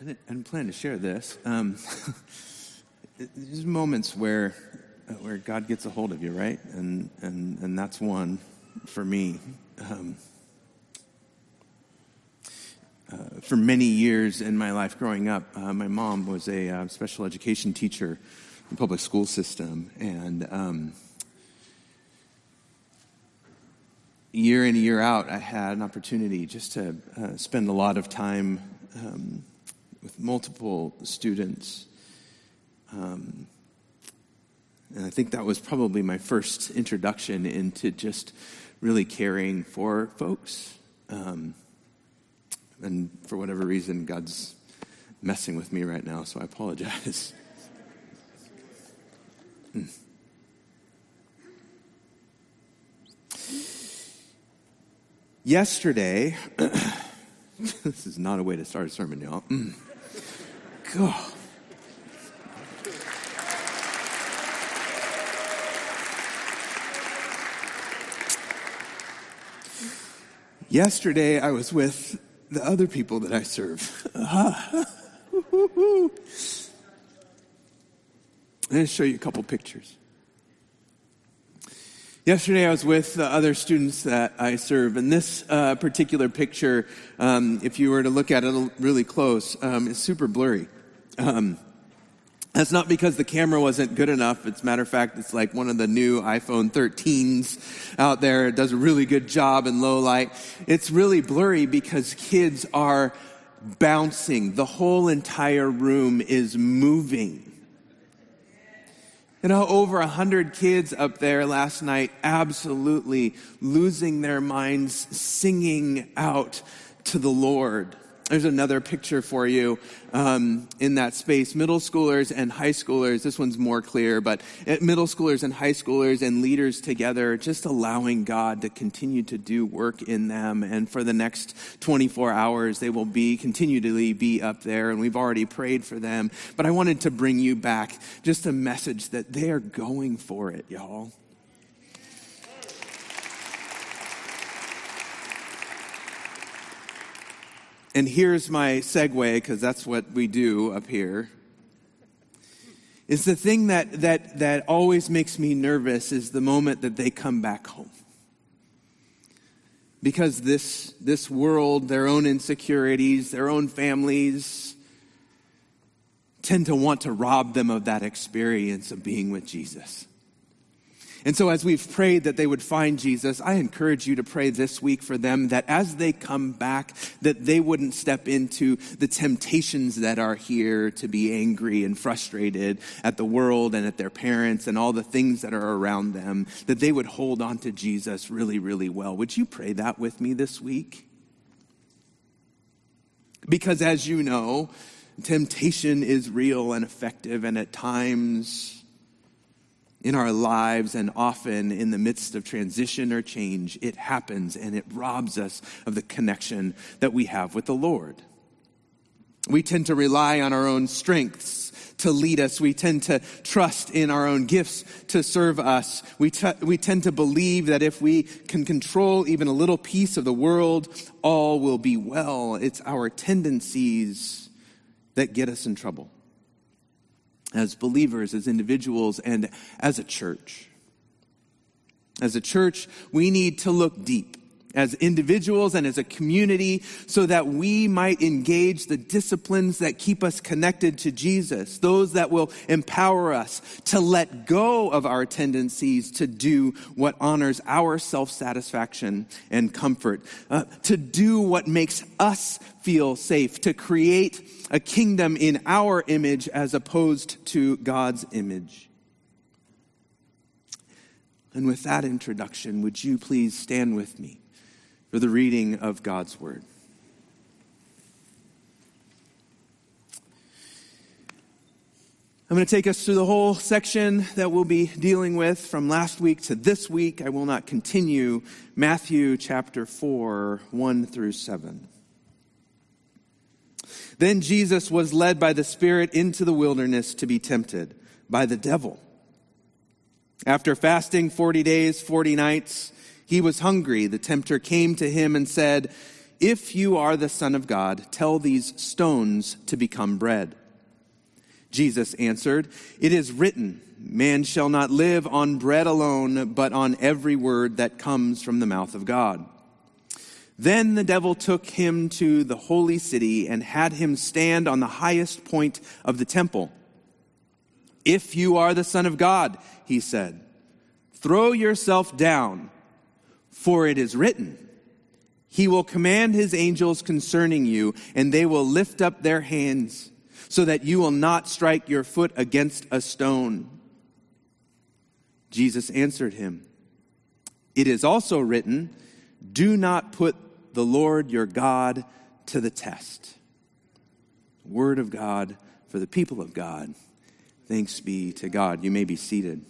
I didn't, plan to share this. Um, there's moments where where God gets a hold of you, right? And and and that's one for me. Um, uh, for many years in my life growing up, uh, my mom was a uh, special education teacher in the public school system, and um, year in year out, I had an opportunity just to uh, spend a lot of time um, with multiple students. Um, and I think that was probably my first introduction into just really caring for folks. Um, and for whatever reason, God's messing with me right now, so I apologize. Yesterday, this is not a way to start a sermon, y'all. God. Yesterday, I was with the other people that I serve. I'm going to show you a couple pictures. Yesterday, I was with the other students that I serve, and this uh, particular picture, um, if you were to look at it really close, um, is super blurry. Um, that's not because the camera wasn't good enough. As a matter of fact, it's like one of the new iPhone 13s out there. It does a really good job in low light. It's really blurry because kids are bouncing. The whole entire room is moving. You know, over a hundred kids up there last night absolutely losing their minds, singing out to the Lord. There's another picture for you um, in that space. Middle schoolers and high schoolers, this one's more clear, but middle schoolers and high schoolers and leaders together, just allowing God to continue to do work in them. And for the next 24 hours, they will be continually be up there. And we've already prayed for them. But I wanted to bring you back just a message that they are going for it, y'all. And here's my segue, because that's what we do up here. Is the thing that, that, that always makes me nervous is the moment that they come back home. Because this, this world, their own insecurities, their own families, tend to want to rob them of that experience of being with Jesus. And so, as we've prayed that they would find Jesus, I encourage you to pray this week for them that as they come back, that they wouldn't step into the temptations that are here to be angry and frustrated at the world and at their parents and all the things that are around them, that they would hold on to Jesus really, really well. Would you pray that with me this week? Because, as you know, temptation is real and effective, and at times, in our lives and often in the midst of transition or change, it happens and it robs us of the connection that we have with the Lord. We tend to rely on our own strengths to lead us. We tend to trust in our own gifts to serve us. We, t- we tend to believe that if we can control even a little piece of the world, all will be well. It's our tendencies that get us in trouble as believers, as individuals, and as a church. As a church, we need to look deep as individuals and as a community so that we might engage the disciplines that keep us connected to Jesus, those that will empower us to let go of our tendencies to do what honors our self satisfaction and comfort, uh, to do what makes us feel safe, to create a kingdom in our image as opposed to God's image. And with that introduction, would you please stand with me for the reading of God's Word? I'm going to take us through the whole section that we'll be dealing with from last week to this week. I will not continue Matthew chapter 4, 1 through 7. Then Jesus was led by the Spirit into the wilderness to be tempted by the devil. After fasting 40 days, 40 nights, he was hungry. The tempter came to him and said, If you are the Son of God, tell these stones to become bread. Jesus answered, It is written, Man shall not live on bread alone, but on every word that comes from the mouth of God. Then the devil took him to the holy city and had him stand on the highest point of the temple. If you are the Son of God, he said, throw yourself down, for it is written, He will command His angels concerning you, and they will lift up their hands so that you will not strike your foot against a stone. Jesus answered him, It is also written, Do not put the Lord your God to the test. Word of God for the people of God. Thanks be to God. You may be seated.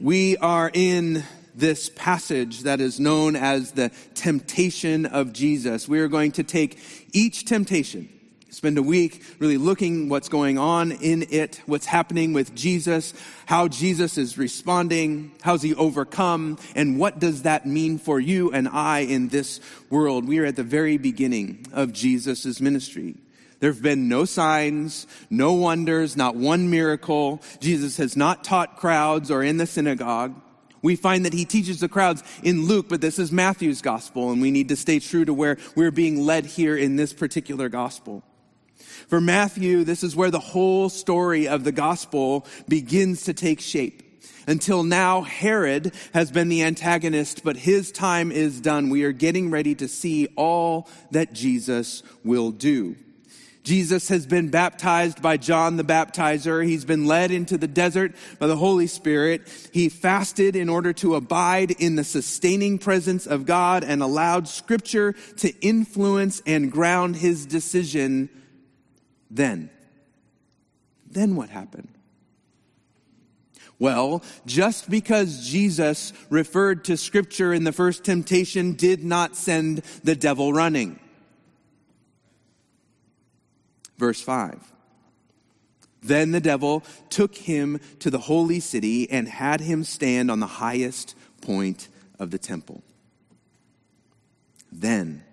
We are in this passage that is known as the temptation of Jesus. We are going to take each temptation, spend a week really looking what's going on in it, what's happening with Jesus, how Jesus is responding, how's he overcome, and what does that mean for you and I in this world. We are at the very beginning of Jesus' ministry. There have been no signs, no wonders, not one miracle. Jesus has not taught crowds or in the synagogue. We find that he teaches the crowds in Luke, but this is Matthew's gospel, and we need to stay true to where we're being led here in this particular gospel. For Matthew, this is where the whole story of the gospel begins to take shape. Until now, Herod has been the antagonist, but his time is done. We are getting ready to see all that Jesus will do. Jesus has been baptized by John the baptizer. He's been led into the desert by the Holy Spirit. He fasted in order to abide in the sustaining presence of God and allowed scripture to influence and ground his decision then. Then what happened? Well, just because Jesus referred to scripture in the first temptation did not send the devil running. Verse 5. Then the devil took him to the holy city and had him stand on the highest point of the temple. Then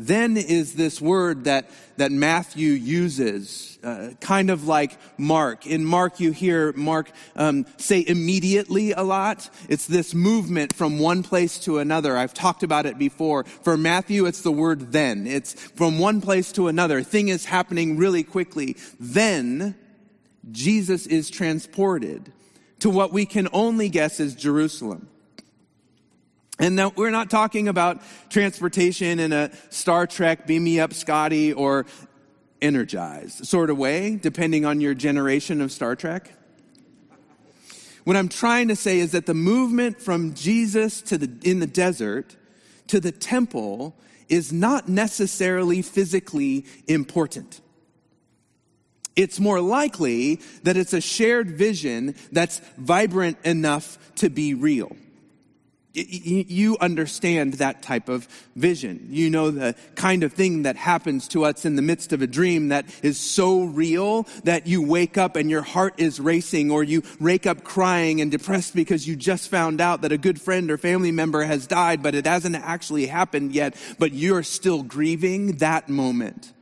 then is this word that, that Matthew uses, uh, kind of like Mark. In Mark, you hear Mark um, say immediately a lot. It's this movement from one place to another. I've talked about it before. For Matthew, it's the word then. It's from one place to another. Thing is happening really quickly. Then Jesus is transported to what we can only guess is Jerusalem. And now we're not talking about transportation in a Star Trek, beam me up, Scotty, or energized sort of way, depending on your generation of Star Trek. What I'm trying to say is that the movement from Jesus to the, in the desert to the temple is not necessarily physically important. It's more likely that it's a shared vision that's vibrant enough to be real. You understand that type of vision. You know the kind of thing that happens to us in the midst of a dream that is so real that you wake up and your heart is racing or you wake up crying and depressed because you just found out that a good friend or family member has died, but it hasn't actually happened yet, but you're still grieving that moment.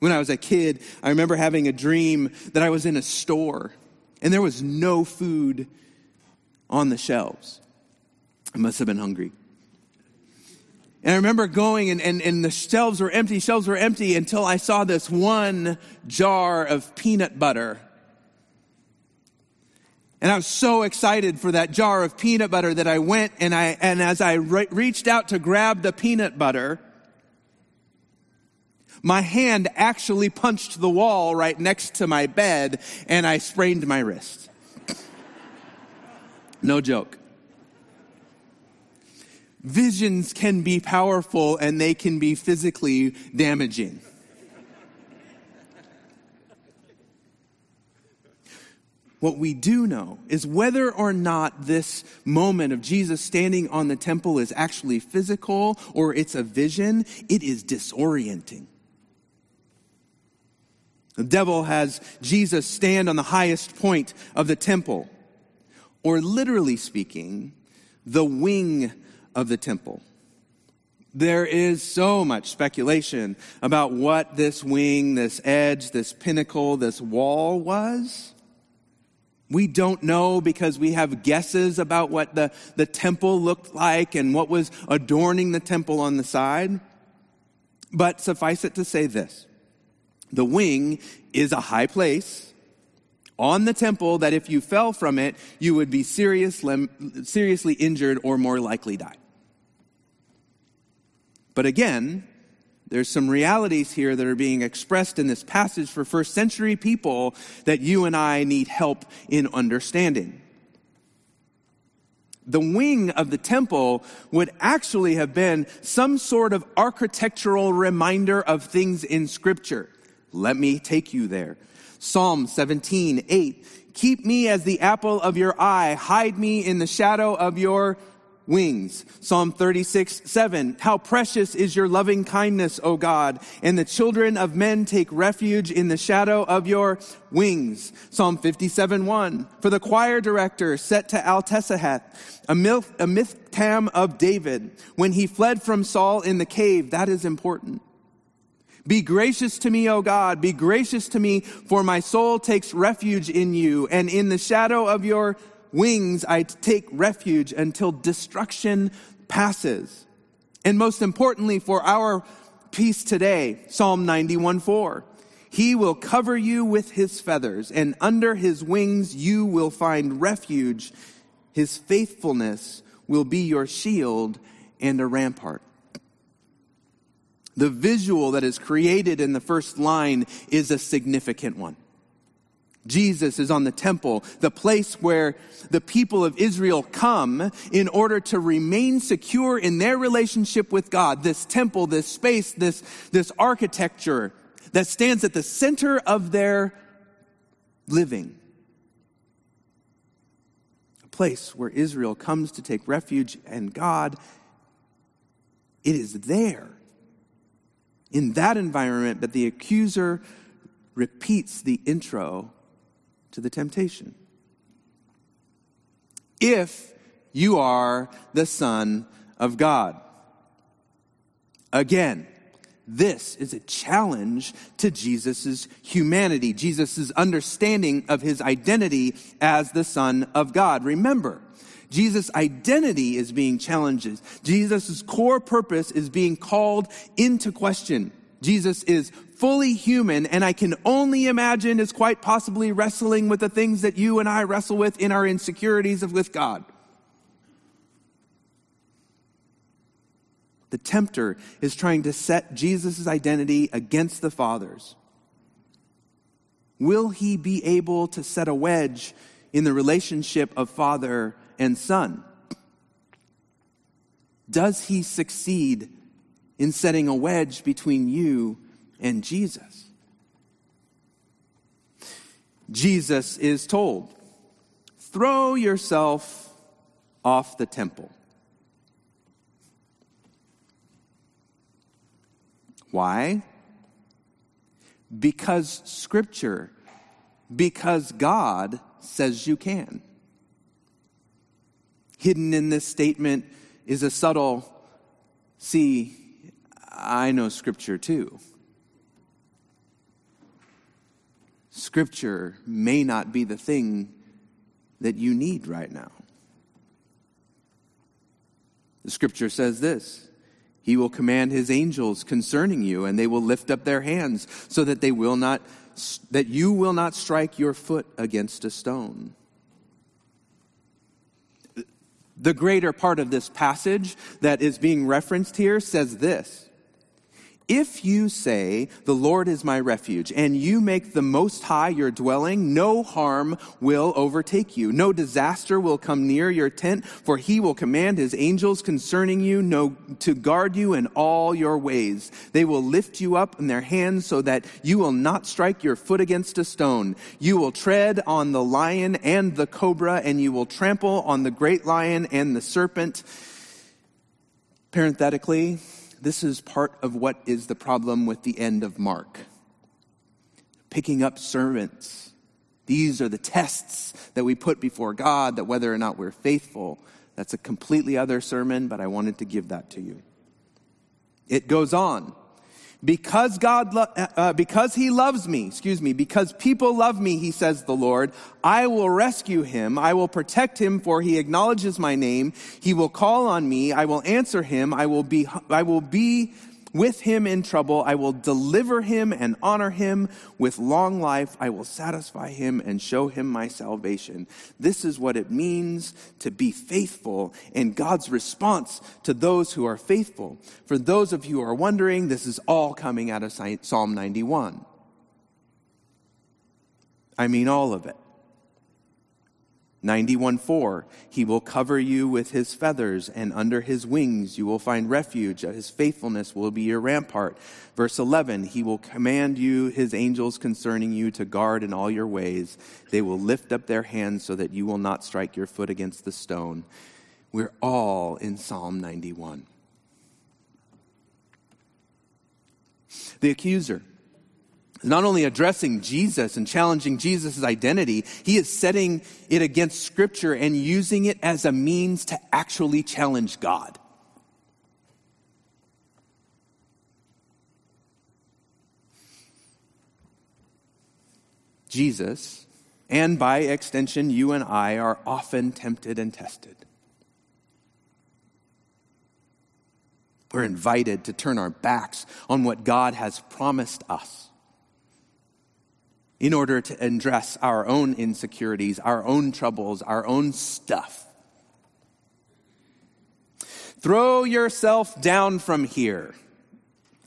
When I was a kid, I remember having a dream that I was in a store and there was no food on the shelves. I must have been hungry. And I remember going and, and, and the shelves were empty, shelves were empty until I saw this one jar of peanut butter. And I was so excited for that jar of peanut butter that I went and I, and as I re- reached out to grab the peanut butter, my hand actually punched the wall right next to my bed and I sprained my wrist. No joke. Visions can be powerful and they can be physically damaging. What we do know is whether or not this moment of Jesus standing on the temple is actually physical or it's a vision, it is disorienting. The devil has Jesus stand on the highest point of the temple, or literally speaking, the wing of the temple. There is so much speculation about what this wing, this edge, this pinnacle, this wall was. We don't know because we have guesses about what the, the temple looked like and what was adorning the temple on the side. But suffice it to say this the wing is a high place on the temple that if you fell from it, you would be serious, seriously injured or more likely die. But again, there's some realities here that are being expressed in this passage for first century people that you and I need help in understanding. The wing of the temple would actually have been some sort of architectural reminder of things in scripture. Let me take you there. Psalm 17, 8. Keep me as the apple of your eye. Hide me in the shadow of your wings. Psalm 36, 7. How precious is your loving kindness, O God, and the children of men take refuge in the shadow of your wings. Psalm 57, 1. For the choir director set to Altesaheth, a, mith, a mithtam of David, when he fled from Saul in the cave. That is important. Be gracious to me, O God. Be gracious to me, for my soul takes refuge in you, and in the shadow of your wings I take refuge until destruction passes. And most importantly, for our peace today, Psalm 91 4. He will cover you with his feathers, and under his wings you will find refuge. His faithfulness will be your shield and a rampart. The visual that is created in the first line is a significant one. Jesus is on the temple, the place where the people of Israel come in order to remain secure in their relationship with God. This temple, this space, this, this architecture that stands at the center of their living. A place where Israel comes to take refuge and God, it is there, in that environment, but the accuser repeats the intro to the temptation. If you are the Son of God. Again, this is a challenge to Jesus' humanity, Jesus' understanding of his identity as the Son of God. Remember, Jesus' identity is being challenged. Jesus' core purpose is being called into question. Jesus is fully human, and I can only imagine is quite possibly wrestling with the things that you and I wrestle with in our insecurities of with God. The tempter is trying to set Jesus' identity against the Father's. Will he be able to set a wedge in the relationship of Father and Son? Does he succeed in setting a wedge between you and Jesus. Jesus is told, throw yourself off the temple. Why? Because Scripture, because God says you can. Hidden in this statement is a subtle, see, I know Scripture too. Scripture may not be the thing that you need right now. The Scripture says this He will command His angels concerning you, and they will lift up their hands so that they will not that you will not strike your foot against a stone. The greater part of this passage that is being referenced here says this if you say, The Lord is my refuge, and you make the Most High your dwelling, no harm will overtake you. No disaster will come near your tent, for he will command his angels concerning you no, to guard you in all your ways. They will lift you up in their hands so that you will not strike your foot against a stone. You will tread on the lion and the cobra, and you will trample on the great lion and the serpent. Parenthetically, this is part of what is the problem with the end of Mark. Picking up servants. These are the tests that we put before God that whether or not we're faithful, That's a completely other sermon, but I wanted to give that to you. It goes on. Because God, lo- uh, uh, because he loves me, excuse me, because people love me, he says the Lord, I will rescue him. I will protect him for he acknowledges my name. He will call on me. I will answer him. I will be, I will be with him in trouble. I will deliver him and honor him with long life. I will satisfy him and show him my salvation. This is what it means to be faithful and God's response to those who are faithful. For those of you who are wondering, this is all coming out of Psalm 91. I mean, all of it. 91:4 He will cover you with his feathers and under his wings you will find refuge. His faithfulness will be your rampart. Verse 11 He will command you his angels concerning you to guard in all your ways. They will lift up their hands so that you will not strike your foot against the stone. We're all in Psalm 91 The accuser not only addressing Jesus and challenging Jesus' identity, he is setting it against Scripture and using it as a means to actually challenge God. Jesus, and by extension, you and I, are often tempted and tested. We're invited to turn our backs on what God has promised us in order to address our own insecurities, our own troubles, our own stuff. Throw yourself down from here.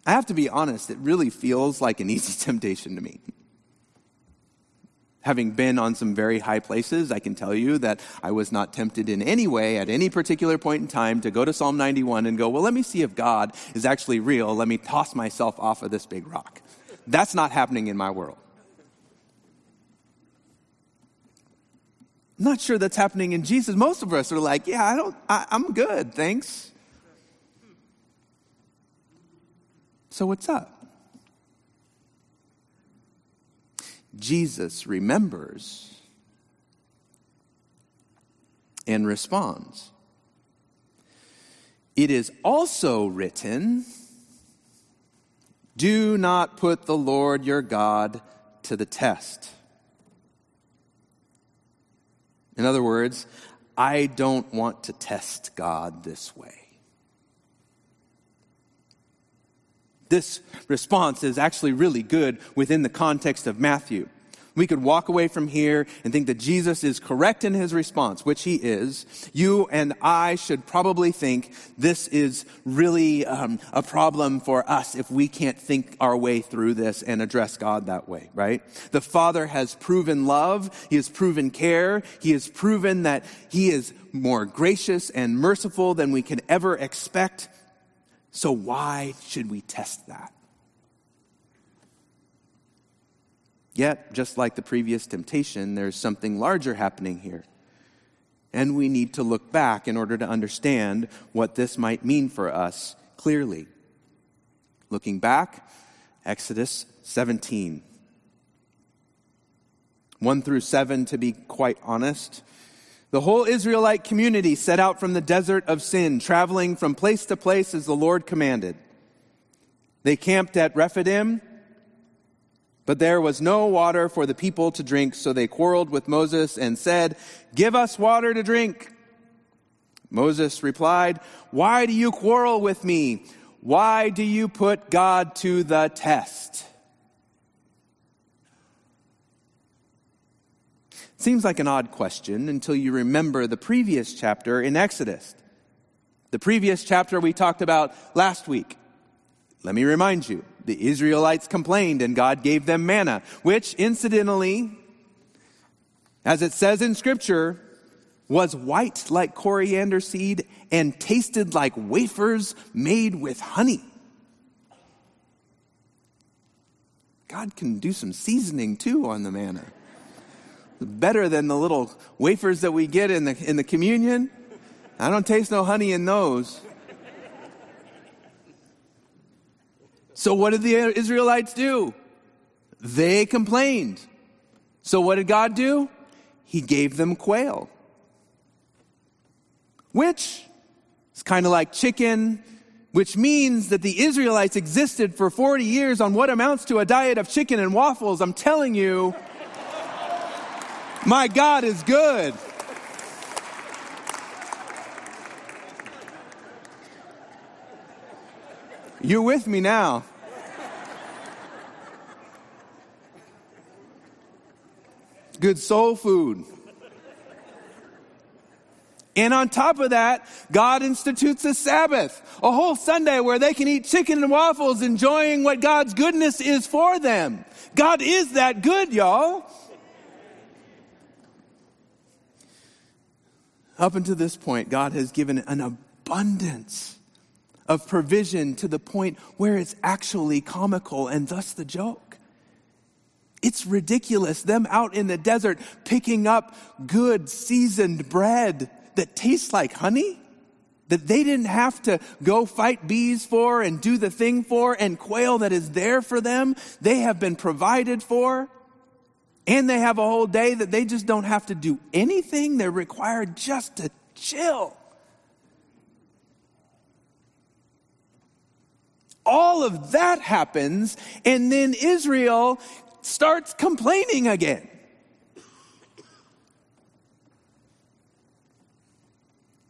I have to be honest, it really feels like an easy temptation to me. Having been on some very high places, I can tell you that I was not tempted in any way at any particular point in time to go to Psalm 91 and go, well, let me see if God is actually real. Let me toss myself off of this big rock. That's not happening in my world. I'm not sure that's happening in Jesus. Most of us are like, yeah, I don't, I, I'm good, thanks. So what's up? Jesus remembers and responds. It is also written, Do not put the Lord your God to the test. In other words, I don't want to test God this way. This response is actually really good within the context of Matthew. We could walk away from here and think that Jesus is correct in his response, which he is. You and I should probably think this is really um, a problem for us if we can't think our way through this and address God that way, right? The Father has proven love. He has proven care. He has proven that he is more gracious and merciful than we can ever expect. So why should we test that? Yet, just like the previous temptation, there's something larger happening here. And we need to look back in order to understand what this might mean for us clearly. Looking back, Exodus 17. 1 through 7, to be quite honest. The whole Israelite community set out from the desert of sin, traveling from place to place as the Lord commanded. They camped at Rephidim but there was no water for the people to drink, so they quarreled with Moses and said, Give us water to drink. Moses replied, Why do you quarrel with me? Why do you put God to the test? Seems like an odd question until you remember the previous chapter in Exodus. The previous chapter we talked about last week. Let me remind you the Israelites complained and God gave them manna, which incidentally, as it says in scripture, was white like coriander seed and tasted like wafers made with honey. God can do some seasoning too on the manna. Better than the little wafers that we get in the, in the communion. I don't taste no honey in those. So what did the Israelites do? They complained. So what did God do? He gave them quail. which is kind of like chicken, which means that the Israelites existed for 40 years on what amounts to a diet of chicken and waffles. I'm telling you, my God is good. You're with me now. Good soul food. And on top of that, God institutes a Sabbath, a whole Sunday where they can eat chicken and waffles, enjoying what God's goodness is for them. God is that good, y'all. Up until this point, God has given an abundance of provision to the point where it's actually comical and thus the joke. It's ridiculous, them out in the desert picking up good seasoned bread that tastes like honey that they didn't have to go fight bees for and do the thing for and quail that is there for them. They have been provided for. And they have a whole day that they just don't have to do anything. They're required just to chill. All of that happens, and then Israel starts complaining again.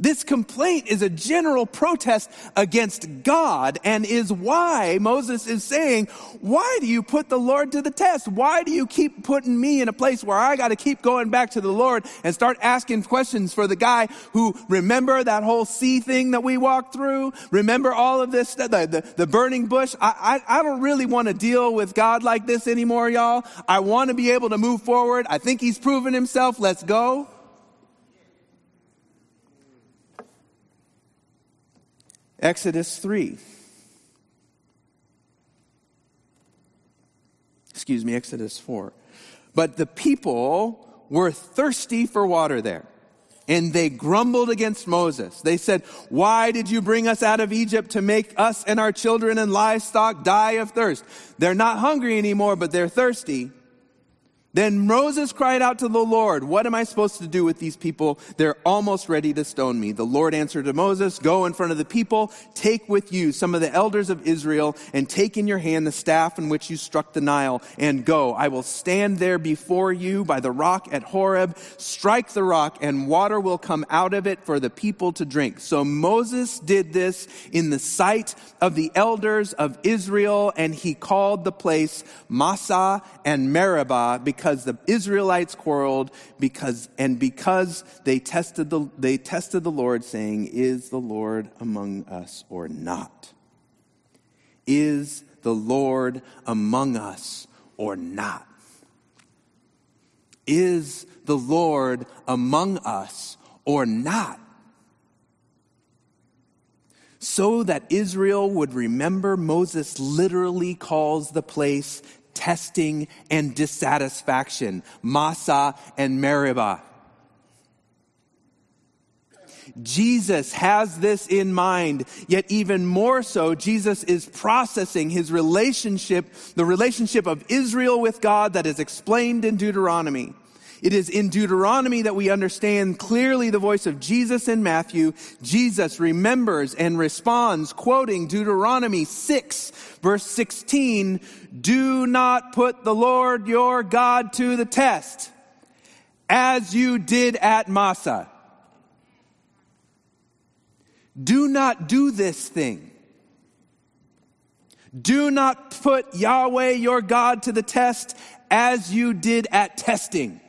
This complaint is a general protest against God and is why Moses is saying, Why do you put the Lord to the test? Why do you keep putting me in a place where I got to keep going back to the Lord and start asking questions for the guy who, remember that whole sea thing that we walked through? Remember all of this, the, the, the burning bush? I, I, I don't really want to deal with God like this anymore, y'all. I want to be able to move forward. I think he's proven himself. Let's go. Exodus 3. Excuse me, Exodus 4. But the people were thirsty for water there. And they grumbled against Moses. They said, Why did you bring us out of Egypt to make us and our children and livestock die of thirst? They're not hungry anymore, but they're thirsty. Then Moses cried out to the Lord, What am I supposed to do with these people? They're almost ready to stone me. The Lord answered to Moses, Go in front of the people, take with you some of the elders of Israel, and take in your hand the staff in which you struck the Nile, and go. I will stand there before you by the rock at Horeb. Strike the rock, and water will come out of it for the people to drink. So Moses did this in the sight of the elders of Israel, and he called the place Massah and Meribah because because the Israelites quarreled because, and because they tested the, they tested the Lord saying, is the Lord among us or not? Is the Lord among us or not? Is the Lord among us or not? So that Israel would remember, Moses literally calls the place testing and dissatisfaction, Massah and Meribah. Jesus has this in mind, yet even more so, Jesus is processing his relationship, the relationship of Israel with God that is explained in Deuteronomy. It is in Deuteronomy that we understand clearly the voice of Jesus in Matthew. Jesus remembers and responds, quoting Deuteronomy 6, verse 16, Do not put the Lord your God to the test, as you did at Massah. Do not do this thing. Do not put Yahweh your God to the test as you did at testing.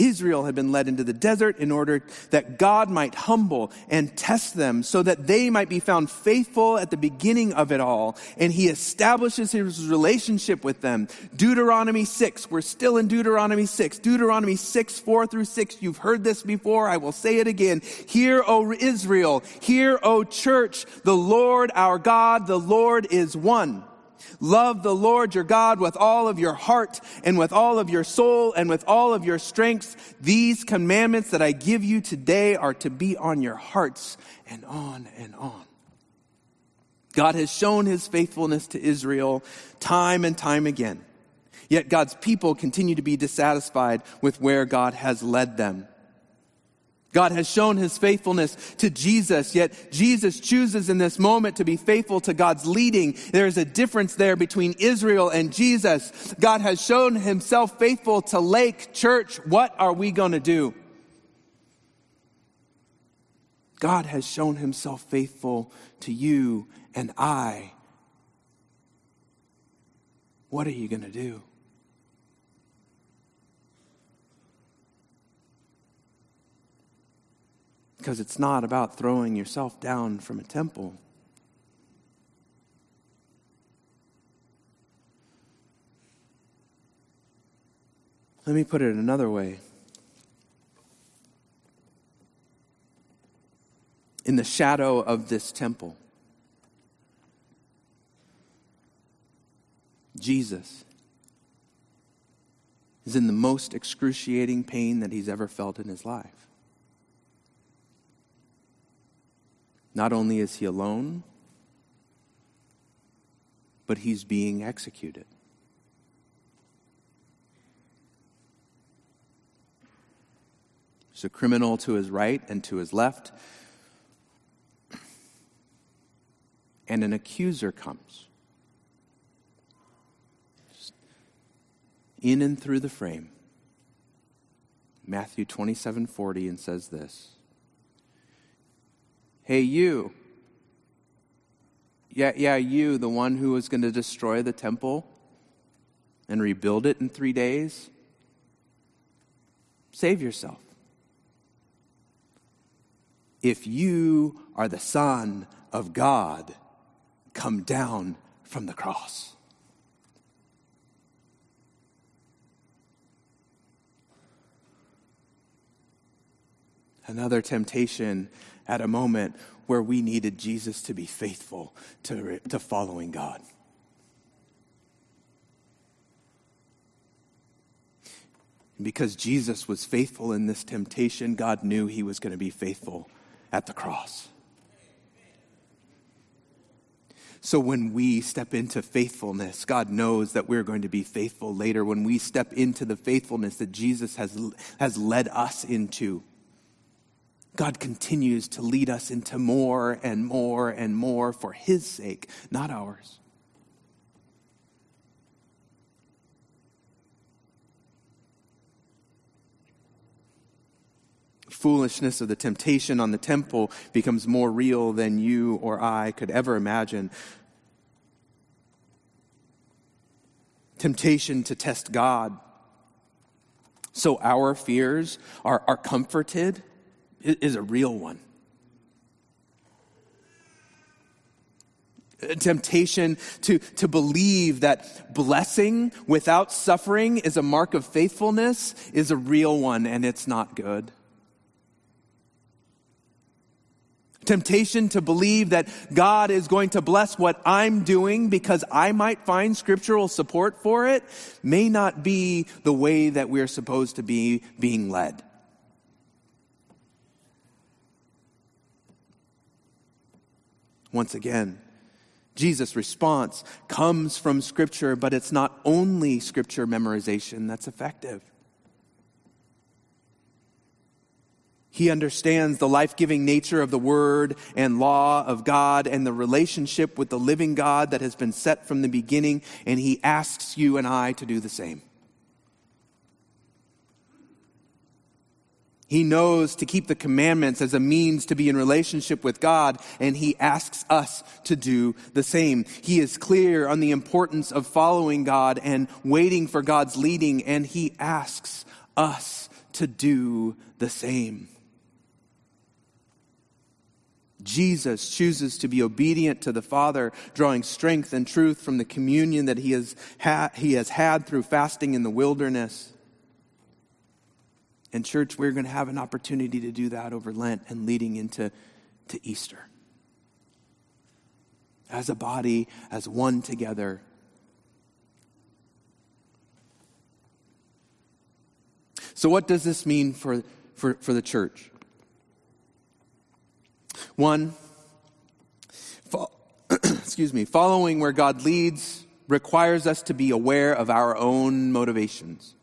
Israel had been led into the desert in order that God might humble and test them so that they might be found faithful at the beginning of it all. And he establishes his relationship with them. Deuteronomy 6, we're still in Deuteronomy 6. Deuteronomy 6, 4 through 6, you've heard this before, I will say it again. Hear, O Israel, hear, O church, the Lord our God, the Lord is one. Love the Lord your God with all of your heart and with all of your soul and with all of your strength. These commandments that I give you today are to be on your hearts and on and on. God has shown his faithfulness to Israel time and time again. Yet God's people continue to be dissatisfied with where God has led them. God has shown his faithfulness to Jesus, yet Jesus chooses in this moment to be faithful to God's leading. There is a difference there between Israel and Jesus. God has shown himself faithful to Lake Church. What are we going to do? God has shown himself faithful to you and I. What are you going to do? Because it's not about throwing yourself down from a temple. Let me put it another way. In the shadow of this temple, Jesus is in the most excruciating pain that he's ever felt in his life. Not only is he alone, but he's being executed. There's a criminal to his right and to his left, and an accuser comes. In and through the frame. Matthew 27 40 and says this. Hey, you. Yeah, yeah, you, the one who was going to destroy the temple and rebuild it in three days. Save yourself. If you are the Son of God, come down from the cross. Another temptation at a moment where we needed Jesus to be faithful to, to following God. Because Jesus was faithful in this temptation, God knew he was going to be faithful at the cross. So when we step into faithfulness, God knows that we're going to be faithful later. When we step into the faithfulness that Jesus has, has led us into, God continues to lead us into more and more and more for His sake, not ours. Foolishness of the temptation on the temple becomes more real than you or I could ever imagine. Temptation to test God. So our fears are, are comforted is a real one. A temptation to, to believe that blessing without suffering is a mark of faithfulness is a real one, and it's not good. Temptation to believe that God is going to bless what I'm doing because I might find scriptural support for it may not be the way that we're supposed to be being led. Once again. Jesus' response comes from Scripture, but it's not only Scripture memorization that's effective. He understands the life giving nature of the Word and law of God and the relationship with the living God that has been set from the beginning, and He asks you and I to do the same. He knows to keep the commandments as a means to be in relationship with God, and he asks us to do the same. He is clear on the importance of following God and waiting for God's leading, and he asks us to do the same. Jesus chooses to be obedient to the Father, drawing strength and truth from the communion that he has, ha- he has had through fasting in the wilderness. And, church, we're going to have an opportunity to do that over Lent and leading into to Easter. As a body, as one together. So, what does this mean for, for, for the church? One, fo- excuse me, following where God leads requires us to be aware of our own motivations.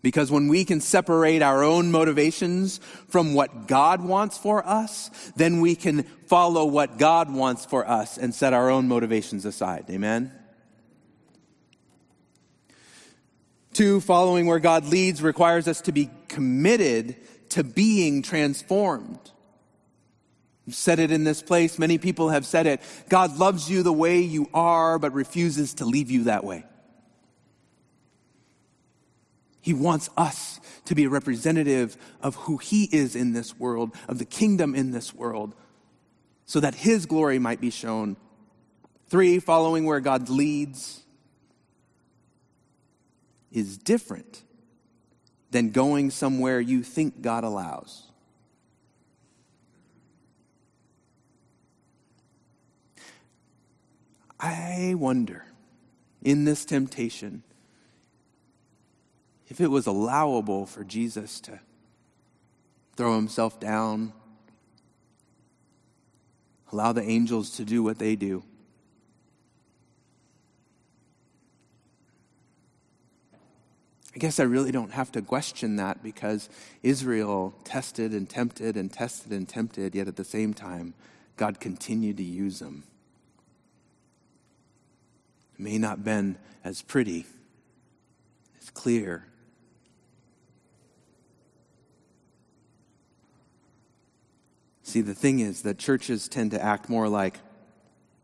Because when we can separate our own motivations from what God wants for us, then we can follow what God wants for us and set our own motivations aside. Amen? Two, following where God leads requires us to be committed to being transformed. You've said it in this place. Many people have said it. God loves you the way you are, but refuses to leave you that way. He wants us to be a representative of who He is in this world, of the kingdom in this world, so that His glory might be shown. Three, following where God leads is different than going somewhere you think God allows. I wonder in this temptation if it was allowable for Jesus to throw himself down, allow the angels to do what they do. I guess I really don't have to question that because Israel tested and tempted and tested and tempted, yet at the same time, God continued to use them. It may not have been as pretty, as clear, See, the thing is that churches tend to act more like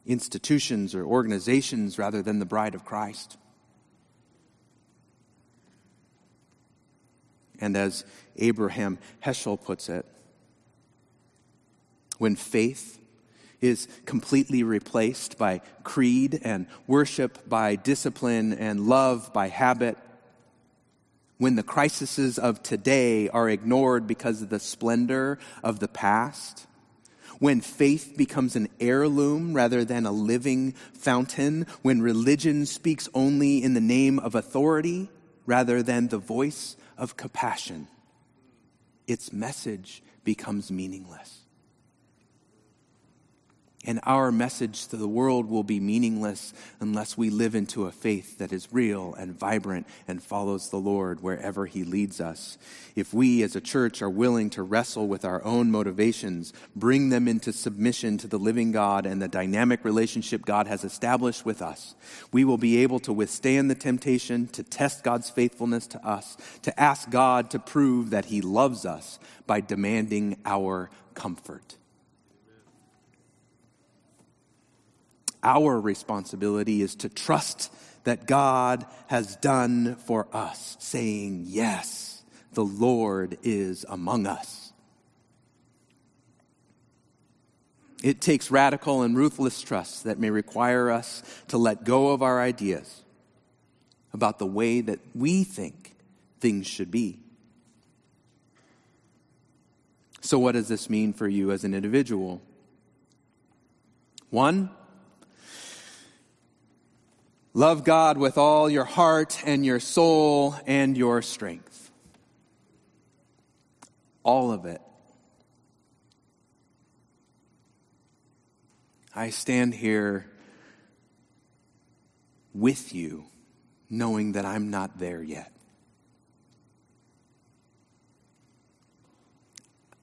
institutions or organizations rather than the bride of Christ. And as Abraham Heschel puts it, when faith is completely replaced by creed and worship by discipline and love by habit, when the crises of today are ignored because of the splendor of the past, when faith becomes an heirloom rather than a living fountain, when religion speaks only in the name of authority rather than the voice of compassion, its message becomes meaningless and our message to the world will be meaningless unless we live into a faith that is real and vibrant and follows the Lord wherever He leads us. If we as a church are willing to wrestle with our own motivations, bring them into submission to the living God and the dynamic relationship God has established with us, we will be able to withstand the temptation to test God's faithfulness to us, to ask God to prove that He loves us by demanding our comfort. Our responsibility is to trust that God has done for us, saying, Yes, the Lord is among us. It takes radical and ruthless trust that may require us to let go of our ideas about the way that we think things should be. So, what does this mean for you as an individual? One, Love God with all your heart and your soul and your strength. All of it. I stand here with you, knowing that I'm not there yet.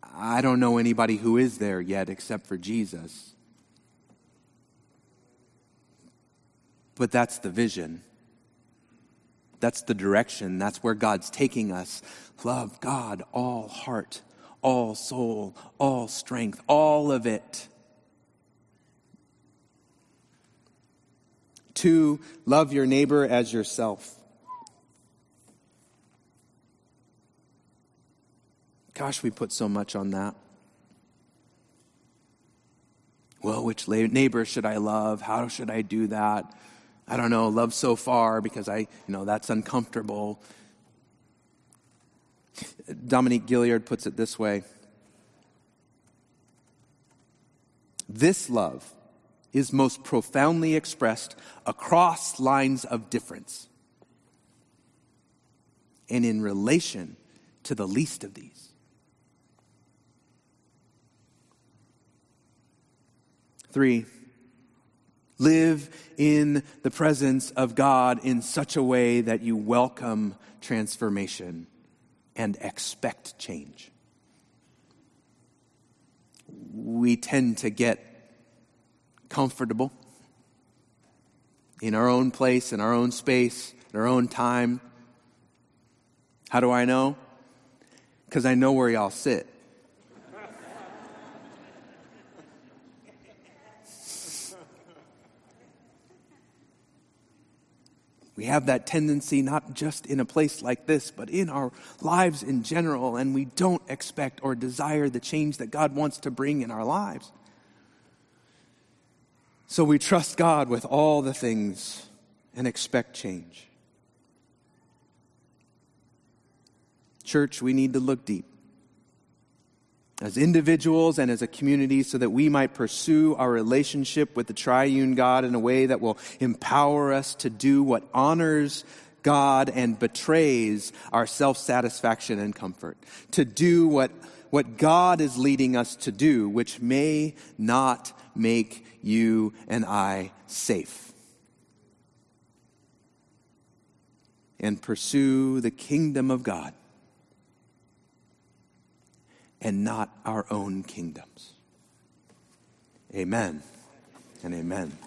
I don't know anybody who is there yet except for Jesus. But that's the vision. That's the direction. That's where God's taking us. Love God, all heart, all soul, all strength, all of it. Two, love your neighbor as yourself. Gosh, we put so much on that. Well, which neighbor should I love? How should I do that? I don't know, love so far because I, you know, that's uncomfortable. Dominique Gilliard puts it this way This love is most profoundly expressed across lines of difference and in relation to the least of these. Three, Live in the presence of God in such a way that you welcome transformation and expect change. We tend to get comfortable in our own place, in our own space, in our own time. How do I know? Because I know where y'all sit. We have that tendency not just in a place like this, but in our lives in general, and we don't expect or desire the change that God wants to bring in our lives. So we trust God with all the things and expect change. Church, we need to look deep as individuals and as a community so that we might pursue our relationship with the triune God in a way that will empower us to do what honors God and betrays our self satisfaction and comfort, to do what, what God is leading us to do, which may not make you and I safe. And pursue the kingdom of God and not our own kingdoms. Amen and amen.